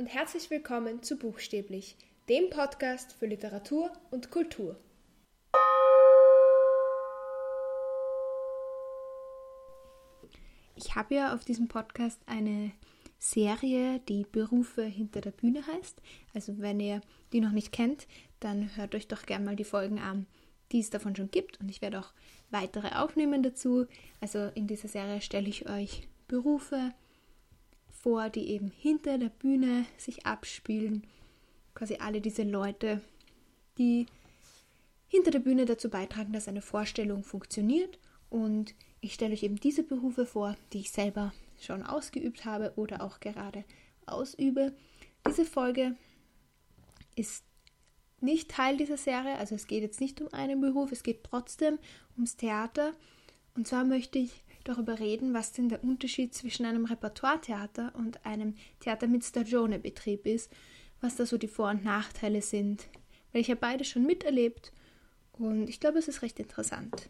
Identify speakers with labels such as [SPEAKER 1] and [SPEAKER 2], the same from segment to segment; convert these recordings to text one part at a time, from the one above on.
[SPEAKER 1] und herzlich willkommen zu Buchstäblich, dem Podcast für Literatur und Kultur. Ich habe ja auf diesem Podcast eine Serie, die Berufe hinter der Bühne heißt. Also wenn ihr die noch nicht kennt, dann hört euch doch gerne mal die Folgen an, die es davon schon gibt. Und ich werde auch weitere aufnehmen dazu. Also in dieser Serie stelle ich euch Berufe vor, die eben hinter der Bühne sich abspielen. Quasi alle diese Leute, die hinter der Bühne dazu beitragen, dass eine Vorstellung funktioniert. Und ich stelle euch eben diese Berufe vor, die ich selber schon ausgeübt habe oder auch gerade ausübe. Diese Folge ist nicht Teil dieser Serie, also es geht jetzt nicht um einen Beruf, es geht trotzdem ums Theater. Und zwar möchte ich darüber reden, was denn der Unterschied zwischen einem Repertoiretheater und einem Theater mit Stagionebetrieb ist, was da so die Vor- und Nachteile sind. Weil ich habe beide schon miterlebt und ich glaube, es ist recht interessant.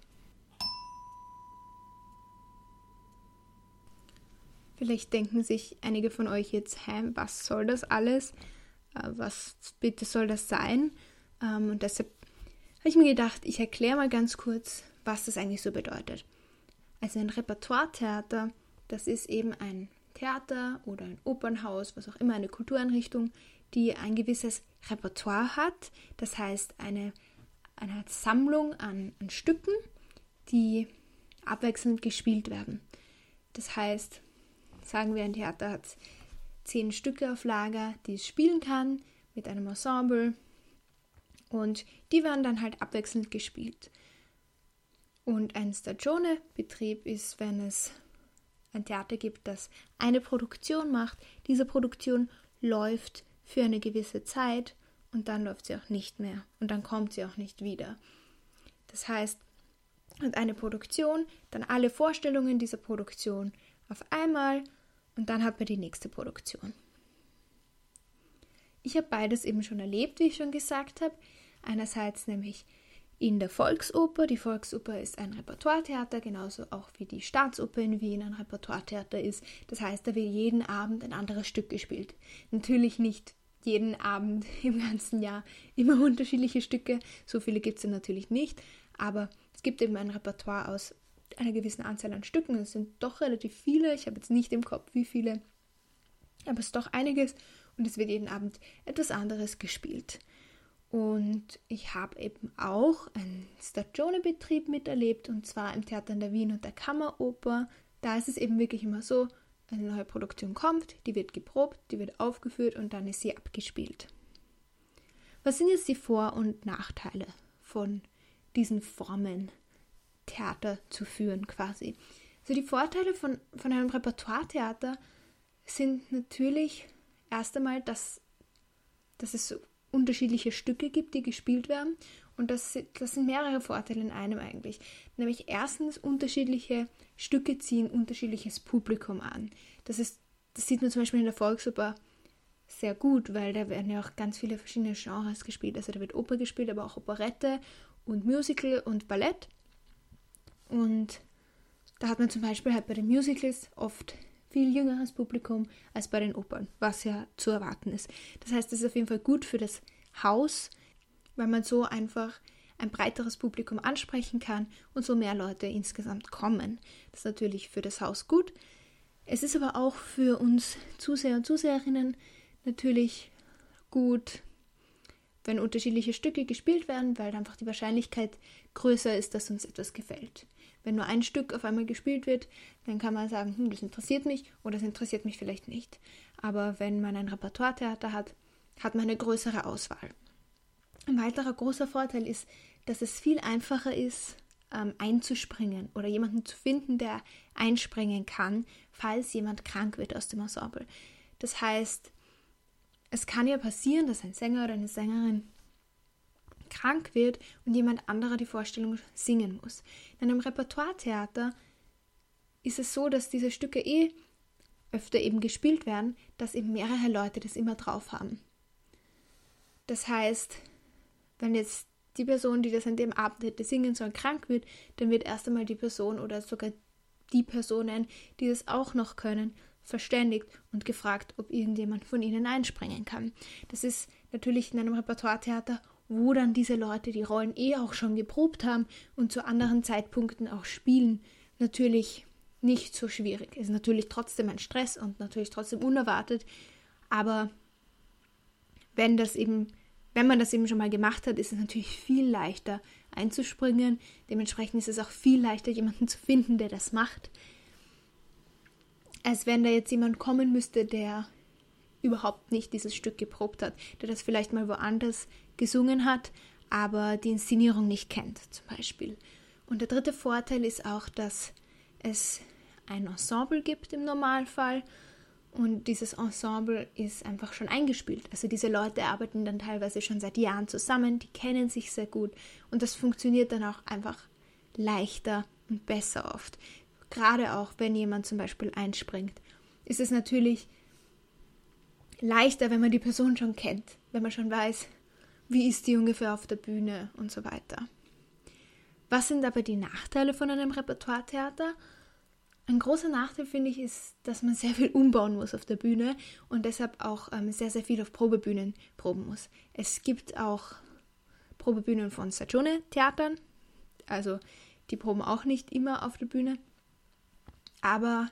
[SPEAKER 1] Vielleicht denken sich einige von euch jetzt, hä, was soll das alles? Äh, was bitte soll das sein? Ähm, und deshalb habe ich mir gedacht, ich erkläre mal ganz kurz, was das eigentlich so bedeutet. Also ein Repertoiretheater, das ist eben ein Theater oder ein Opernhaus, was auch immer, eine Kultureinrichtung, die ein gewisses Repertoire hat. Das heißt, eine, eine Sammlung an, an Stücken, die abwechselnd gespielt werden. Das heißt, sagen wir, ein Theater hat zehn Stücke auf Lager, die es spielen kann, mit einem Ensemble. Und die werden dann halt abwechselnd gespielt. Und ein Stagione-Betrieb ist, wenn es ein Theater gibt, das eine Produktion macht. Diese Produktion läuft für eine gewisse Zeit und dann läuft sie auch nicht mehr und dann kommt sie auch nicht wieder. Das heißt, und eine Produktion, dann alle Vorstellungen dieser Produktion auf einmal und dann hat man die nächste Produktion. Ich habe beides eben schon erlebt, wie ich schon gesagt habe. Einerseits nämlich in der Volksoper. Die Volksoper ist ein Repertoiretheater, genauso auch wie die Staatsoper in Wien ein Repertoiretheater ist. Das heißt, da wird jeden Abend ein anderes Stück gespielt. Natürlich nicht jeden Abend im ganzen Jahr immer unterschiedliche Stücke. So viele gibt es natürlich nicht. Aber es gibt eben ein Repertoire aus einer gewissen Anzahl an Stücken. Es sind doch relativ viele. Ich habe jetzt nicht im Kopf, wie viele. Aber es ist doch einiges. Und es wird jeden Abend etwas anderes gespielt. Und ich habe eben auch einen Stagione-Betrieb miterlebt, und zwar im Theater in der Wien und der Kammeroper. Da ist es eben wirklich immer so, eine neue Produktion kommt, die wird geprobt, die wird aufgeführt und dann ist sie abgespielt. Was sind jetzt die Vor- und Nachteile von diesen Formen, Theater zu führen quasi? Also die Vorteile von, von einem Repertoiretheater sind natürlich erst einmal, dass, dass es so unterschiedliche Stücke gibt, die gespielt werden. Und das, das sind mehrere Vorteile in einem eigentlich. Nämlich erstens, unterschiedliche Stücke ziehen unterschiedliches Publikum an. Das, ist, das sieht man zum Beispiel in der Volksoper sehr gut, weil da werden ja auch ganz viele verschiedene Genres gespielt. Also da wird Oper gespielt, aber auch Operette und Musical und Ballett. Und da hat man zum Beispiel halt bei den Musicals oft viel jüngeres Publikum als bei den Opern, was ja zu erwarten ist. Das heißt, es ist auf jeden Fall gut für das Haus, weil man so einfach ein breiteres Publikum ansprechen kann und so mehr Leute insgesamt kommen. Das ist natürlich für das Haus gut. Es ist aber auch für uns Zuseher und Zuseherinnen natürlich gut, wenn unterschiedliche Stücke gespielt werden, weil einfach die Wahrscheinlichkeit größer ist, dass uns etwas gefällt. Wenn nur ein Stück auf einmal gespielt wird, dann kann man sagen, hm, das interessiert mich oder das interessiert mich vielleicht nicht. Aber wenn man ein Repertoiretheater hat, hat man eine größere Auswahl. Ein weiterer großer Vorteil ist, dass es viel einfacher ist, ähm, einzuspringen oder jemanden zu finden, der einspringen kann, falls jemand krank wird aus dem Ensemble. Das heißt, es kann ja passieren, dass ein Sänger oder eine Sängerin krank wird und jemand anderer die Vorstellung singen muss. In einem Repertoiretheater ist es so, dass diese Stücke eh öfter eben gespielt werden, dass eben mehrere Leute das immer drauf haben. Das heißt, wenn jetzt die Person, die das an dem Abend hätte singen sollen, krank wird, dann wird erst einmal die Person oder sogar die Personen, die das auch noch können, verständigt und gefragt, ob irgendjemand von ihnen einspringen kann. Das ist natürlich in einem Repertoiretheater, wo dann diese Leute die Rollen eh auch schon geprobt haben und zu anderen Zeitpunkten auch spielen, natürlich nicht so schwierig. Ist natürlich trotzdem ein Stress und natürlich trotzdem unerwartet, aber wenn das eben, wenn man das eben schon mal gemacht hat, ist es natürlich viel leichter einzuspringen. Dementsprechend ist es auch viel leichter, jemanden zu finden, der das macht, als wenn da jetzt jemand kommen müsste, der überhaupt nicht dieses Stück geprobt hat, der das vielleicht mal woanders gesungen hat, aber die Inszenierung nicht kennt, zum Beispiel. Und der dritte Vorteil ist auch, dass es ein Ensemble gibt im Normalfall und dieses Ensemble ist einfach schon eingespielt. Also diese Leute arbeiten dann teilweise schon seit Jahren zusammen, die kennen sich sehr gut und das funktioniert dann auch einfach leichter und besser oft. Gerade auch, wenn jemand zum Beispiel einspringt, ist es natürlich leichter, wenn man die Person schon kennt, wenn man schon weiß, wie ist die ungefähr auf der Bühne und so weiter. Was sind aber die Nachteile von einem Repertoiretheater? Ein großer Nachteil, finde ich, ist, dass man sehr viel umbauen muss auf der Bühne und deshalb auch ähm, sehr, sehr viel auf Probebühnen proben muss. Es gibt auch Probebühnen von Stagione-Theatern, also die proben auch nicht immer auf der Bühne. Aber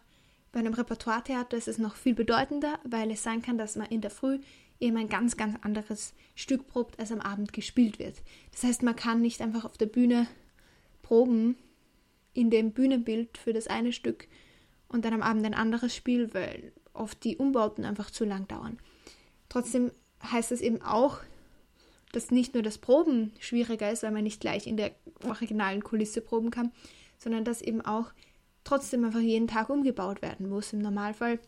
[SPEAKER 1] bei einem Repertoiretheater ist es noch viel bedeutender, weil es sein kann, dass man in der Früh eben ein ganz, ganz anderes Stück probt, als am Abend gespielt wird. Das heißt, man kann nicht einfach auf der Bühne proben in dem Bühnenbild für das eine Stück und dann am Abend ein anderes Spiel, weil oft die Umbauten einfach zu lang dauern. Trotzdem heißt es eben auch, dass nicht nur das Proben schwieriger ist, weil man nicht gleich in der originalen Kulisse proben kann, sondern dass eben auch trotzdem einfach jeden Tag umgebaut werden muss im Normalfall,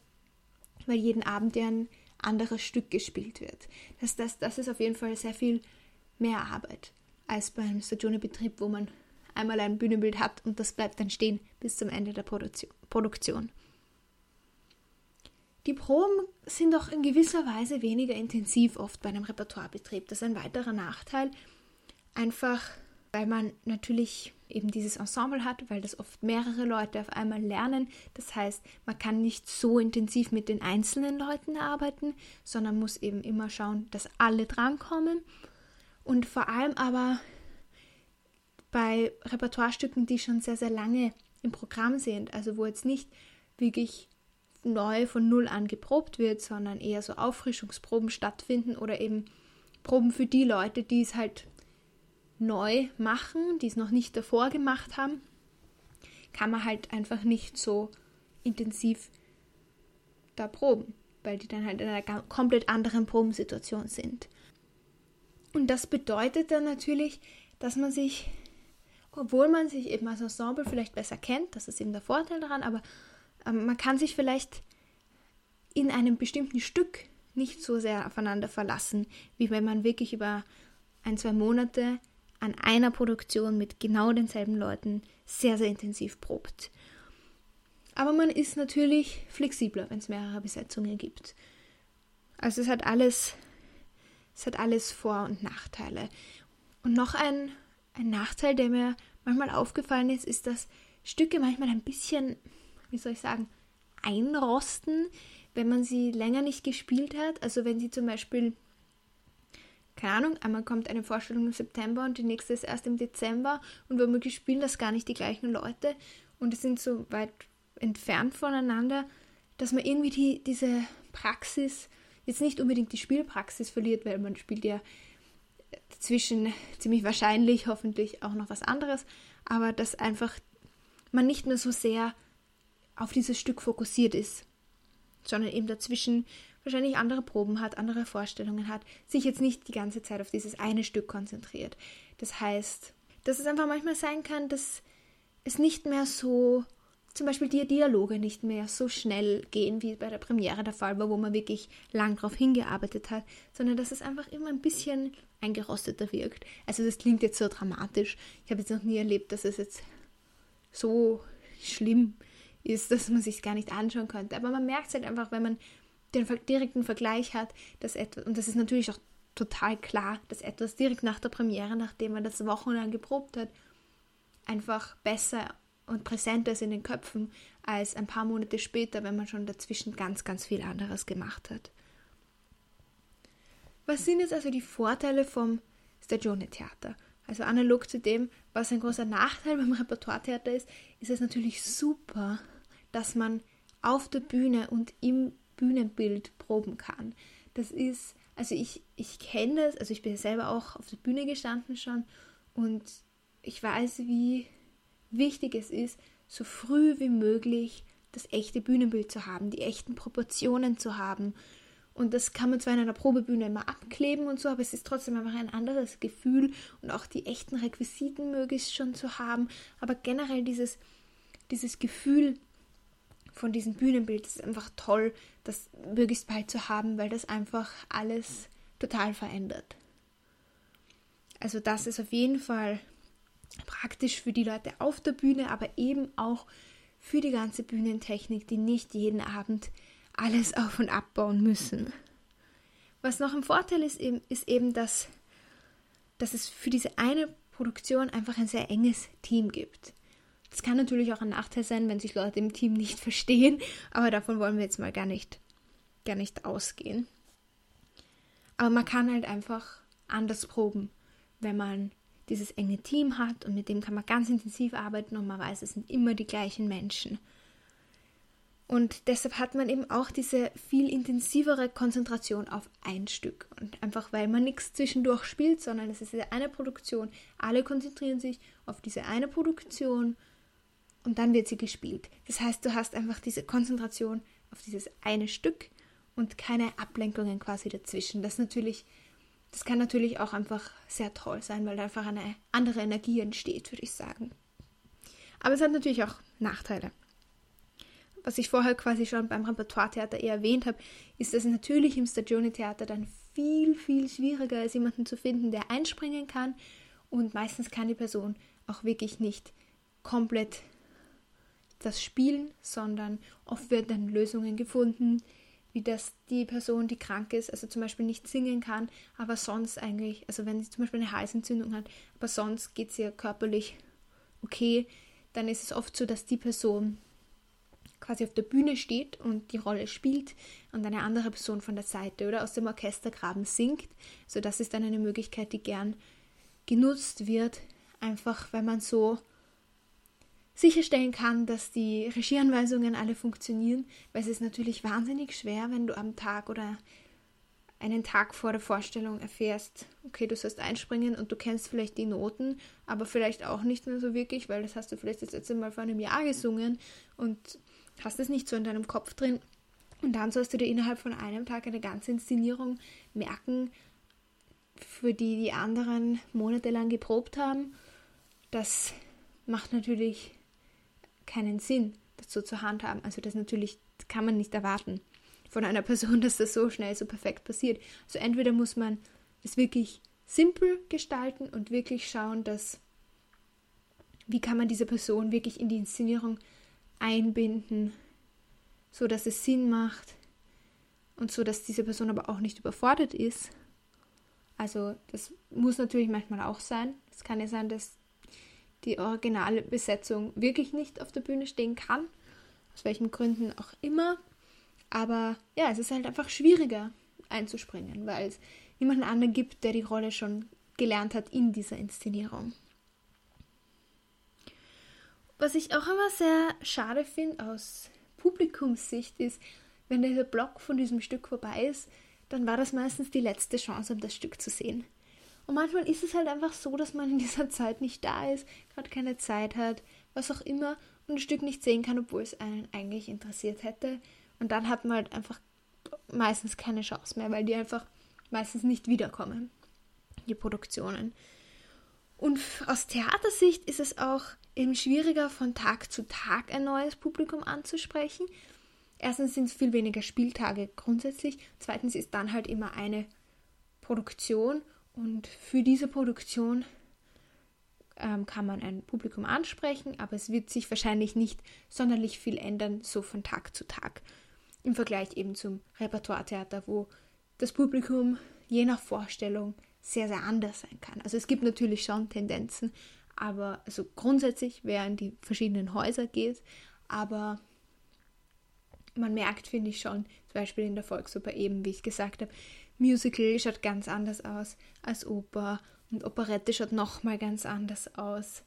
[SPEAKER 1] weil jeden Abend ja ein anderes Stück gespielt wird. Das, das, das ist auf jeden Fall sehr viel mehr Arbeit als beim Stagione-Betrieb, wo man einmal ein Bühnenbild hat und das bleibt dann stehen bis zum Ende der Produktion. Die Proben sind auch in gewisser Weise weniger intensiv oft bei einem Repertoirebetrieb. Das ist ein weiterer Nachteil. Einfach, weil man natürlich eben dieses Ensemble hat, weil das oft mehrere Leute auf einmal lernen. Das heißt, man kann nicht so intensiv mit den einzelnen Leuten arbeiten, sondern muss eben immer schauen, dass alle drankommen. Und vor allem aber bei Repertoirestücken, die schon sehr, sehr lange im Programm sind, also wo jetzt nicht wirklich neu von Null an geprobt wird, sondern eher so Auffrischungsproben stattfinden oder eben Proben für die Leute, die es halt neu machen, die es noch nicht davor gemacht haben, kann man halt einfach nicht so intensiv da proben, weil die dann halt in einer komplett anderen Probensituation sind. Und das bedeutet dann natürlich, dass man sich obwohl man sich eben als Ensemble vielleicht besser kennt, das ist eben der Vorteil daran, aber ähm, man kann sich vielleicht in einem bestimmten Stück nicht so sehr aufeinander verlassen, wie wenn man wirklich über ein, zwei Monate an einer Produktion mit genau denselben Leuten sehr, sehr intensiv probt. Aber man ist natürlich flexibler, wenn es mehrere Besetzungen gibt. Also es hat alles, es hat alles Vor- und Nachteile. Und noch ein ein Nachteil, der mir manchmal aufgefallen ist, ist, dass Stücke manchmal ein bisschen, wie soll ich sagen, einrosten, wenn man sie länger nicht gespielt hat. Also wenn sie zum Beispiel, keine Ahnung, einmal kommt eine Vorstellung im September und die nächste ist erst im Dezember und womöglich spielen das gar nicht die gleichen Leute und es sind so weit entfernt voneinander, dass man irgendwie die, diese Praxis, jetzt nicht unbedingt die Spielpraxis verliert, weil man spielt ja dazwischen ziemlich wahrscheinlich hoffentlich auch noch was anderes, aber dass einfach man nicht mehr so sehr auf dieses Stück fokussiert ist, sondern eben dazwischen wahrscheinlich andere Proben hat, andere Vorstellungen hat, sich jetzt nicht die ganze Zeit auf dieses eine Stück konzentriert. Das heißt, dass es einfach manchmal sein kann, dass es nicht mehr so zum Beispiel die Dialoge nicht mehr so schnell gehen, wie bei der Premiere der Fall war, wo man wirklich lang drauf hingearbeitet hat, sondern dass es einfach immer ein bisschen eingerosteter wirkt. Also das klingt jetzt so dramatisch. Ich habe jetzt noch nie erlebt, dass es jetzt so schlimm ist, dass man sich gar nicht anschauen könnte. Aber man merkt es halt einfach, wenn man den direkten Vergleich hat, dass etwas, und das ist natürlich auch total klar, dass etwas direkt nach der Premiere, nachdem man das wochenlang geprobt hat, einfach besser und präsenter ist in den Köpfen als ein paar Monate später, wenn man schon dazwischen ganz, ganz viel anderes gemacht hat. Was sind jetzt also die Vorteile vom Stagione-Theater? Also analog zu dem, was ein großer Nachteil beim Repertoire-Theater ist, ist es natürlich super, dass man auf der Bühne und im Bühnenbild proben kann. Das ist, also ich, ich kenne das, also ich bin selber auch auf der Bühne gestanden schon und ich weiß, wie wichtig es ist, so früh wie möglich das echte Bühnenbild zu haben, die echten Proportionen zu haben. Und das kann man zwar in einer Probebühne immer abkleben und so, aber es ist trotzdem einfach ein anderes Gefühl und auch die echten Requisiten möglichst schon zu haben. Aber generell dieses, dieses Gefühl von diesem Bühnenbild ist einfach toll, das möglichst bald zu haben, weil das einfach alles total verändert. Also das ist auf jeden Fall praktisch für die Leute auf der Bühne, aber eben auch für die ganze Bühnentechnik, die nicht jeden Abend alles auf und abbauen müssen. Was noch ein Vorteil ist, ist eben, dass, dass es für diese eine Produktion einfach ein sehr enges Team gibt. Das kann natürlich auch ein Nachteil sein, wenn sich Leute im Team nicht verstehen, aber davon wollen wir jetzt mal gar nicht, gar nicht ausgehen. Aber man kann halt einfach anders proben, wenn man dieses enge Team hat und mit dem kann man ganz intensiv arbeiten und man weiß, es sind immer die gleichen Menschen. Und deshalb hat man eben auch diese viel intensivere Konzentration auf ein Stück. Und einfach weil man nichts zwischendurch spielt, sondern es ist eine Produktion. Alle konzentrieren sich auf diese eine Produktion und dann wird sie gespielt. Das heißt, du hast einfach diese Konzentration auf dieses eine Stück und keine Ablenkungen quasi dazwischen. Das natürlich das kann natürlich auch einfach sehr toll sein, weil da einfach eine andere Energie entsteht, würde ich sagen. Aber es hat natürlich auch Nachteile. Was ich vorher quasi schon beim Repertoire-Theater eher erwähnt habe, ist, dass natürlich im Stagione-Theater dann viel, viel schwieriger ist, jemanden zu finden, der einspringen kann. Und meistens kann die Person auch wirklich nicht komplett das spielen, sondern oft werden dann Lösungen gefunden, wie das die Person, die krank ist, also zum Beispiel nicht singen kann, aber sonst eigentlich, also wenn sie zum Beispiel eine Halsentzündung hat, aber sonst geht es ihr körperlich okay, dann ist es oft so, dass die Person quasi auf der Bühne steht und die Rolle spielt und eine andere Person von der Seite oder aus dem Orchestergraben singt. So das ist dann eine Möglichkeit, die gern genutzt wird, einfach weil man so sicherstellen kann, dass die Regieanweisungen alle funktionieren, weil es ist natürlich wahnsinnig schwer, wenn du am Tag oder einen Tag vor der Vorstellung erfährst, okay, du sollst einspringen und du kennst vielleicht die Noten, aber vielleicht auch nicht mehr so wirklich, weil das hast du vielleicht das letzte Mal vor einem Jahr gesungen und hast es nicht so in deinem Kopf drin. Und dann sollst du dir innerhalb von einem Tag eine ganze Inszenierung merken, für die die anderen monatelang geprobt haben. Das macht natürlich keinen Sinn, das so zu handhaben. Also das natürlich kann man nicht erwarten von einer Person, dass das so schnell, so perfekt passiert. Also entweder muss man es wirklich simpel gestalten und wirklich schauen, dass wie kann man diese Person wirklich in die Inszenierung einbinden, so dass es Sinn macht und so dass diese Person aber auch nicht überfordert ist. Also das muss natürlich manchmal auch sein. Es kann ja sein, dass die originale Besetzung wirklich nicht auf der Bühne stehen kann. Aus welchen Gründen auch immer. Aber ja, es ist halt einfach schwieriger einzuspringen, weil es niemanden anderen gibt, der die Rolle schon gelernt hat in dieser Inszenierung. Was ich auch immer sehr schade finde aus Publikumssicht ist, wenn der Block von diesem Stück vorbei ist, dann war das meistens die letzte Chance, um das Stück zu sehen. Und manchmal ist es halt einfach so, dass man in dieser Zeit nicht da ist, gerade keine Zeit hat, was auch immer, und ein Stück nicht sehen kann, obwohl es einen eigentlich interessiert hätte. Und dann hat man halt einfach meistens keine Chance mehr, weil die einfach meistens nicht wiederkommen, die Produktionen. Und aus Theatersicht ist es auch eben schwieriger, von Tag zu Tag ein neues Publikum anzusprechen. Erstens sind es viel weniger Spieltage grundsätzlich. Zweitens ist dann halt immer eine Produktion und für diese Produktion ähm, kann man ein Publikum ansprechen, aber es wird sich wahrscheinlich nicht sonderlich viel ändern, so von Tag zu Tag. Im Vergleich eben zum Repertoire-Theater, wo das Publikum je nach Vorstellung sehr, sehr anders sein kann. Also es gibt natürlich schon Tendenzen, aber also grundsätzlich, wer in die verschiedenen Häuser geht, aber man merkt, finde ich schon, zum Beispiel in der Volksoper eben, wie ich gesagt habe, Musical schaut ganz anders aus als Oper und Operette schaut nochmal ganz anders aus.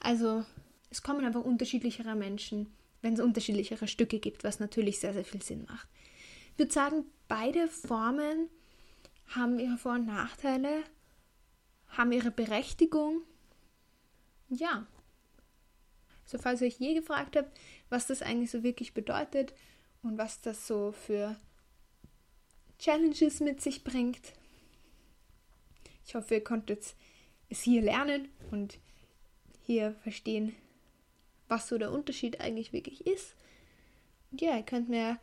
[SPEAKER 1] Also es kommen einfach unterschiedlichere Menschen, wenn es unterschiedlichere Stücke gibt, was natürlich sehr, sehr viel Sinn macht. Ich würde sagen, beide Formen haben ihre Vor- und Nachteile, haben ihre Berechtigung. Ja. So, falls ihr euch je gefragt habt, was das eigentlich so wirklich bedeutet und was das so für Challenges mit sich bringt. Ich hoffe, ihr konntet es hier lernen und hier verstehen, was so der Unterschied eigentlich wirklich ist. Und ja, ihr könnt mir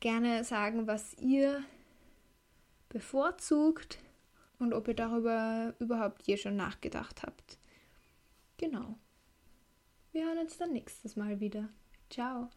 [SPEAKER 1] gerne sagen, was ihr bevorzugt und ob ihr darüber überhaupt je schon nachgedacht habt. Genau. Wir hören uns dann nächstes Mal wieder. Ciao.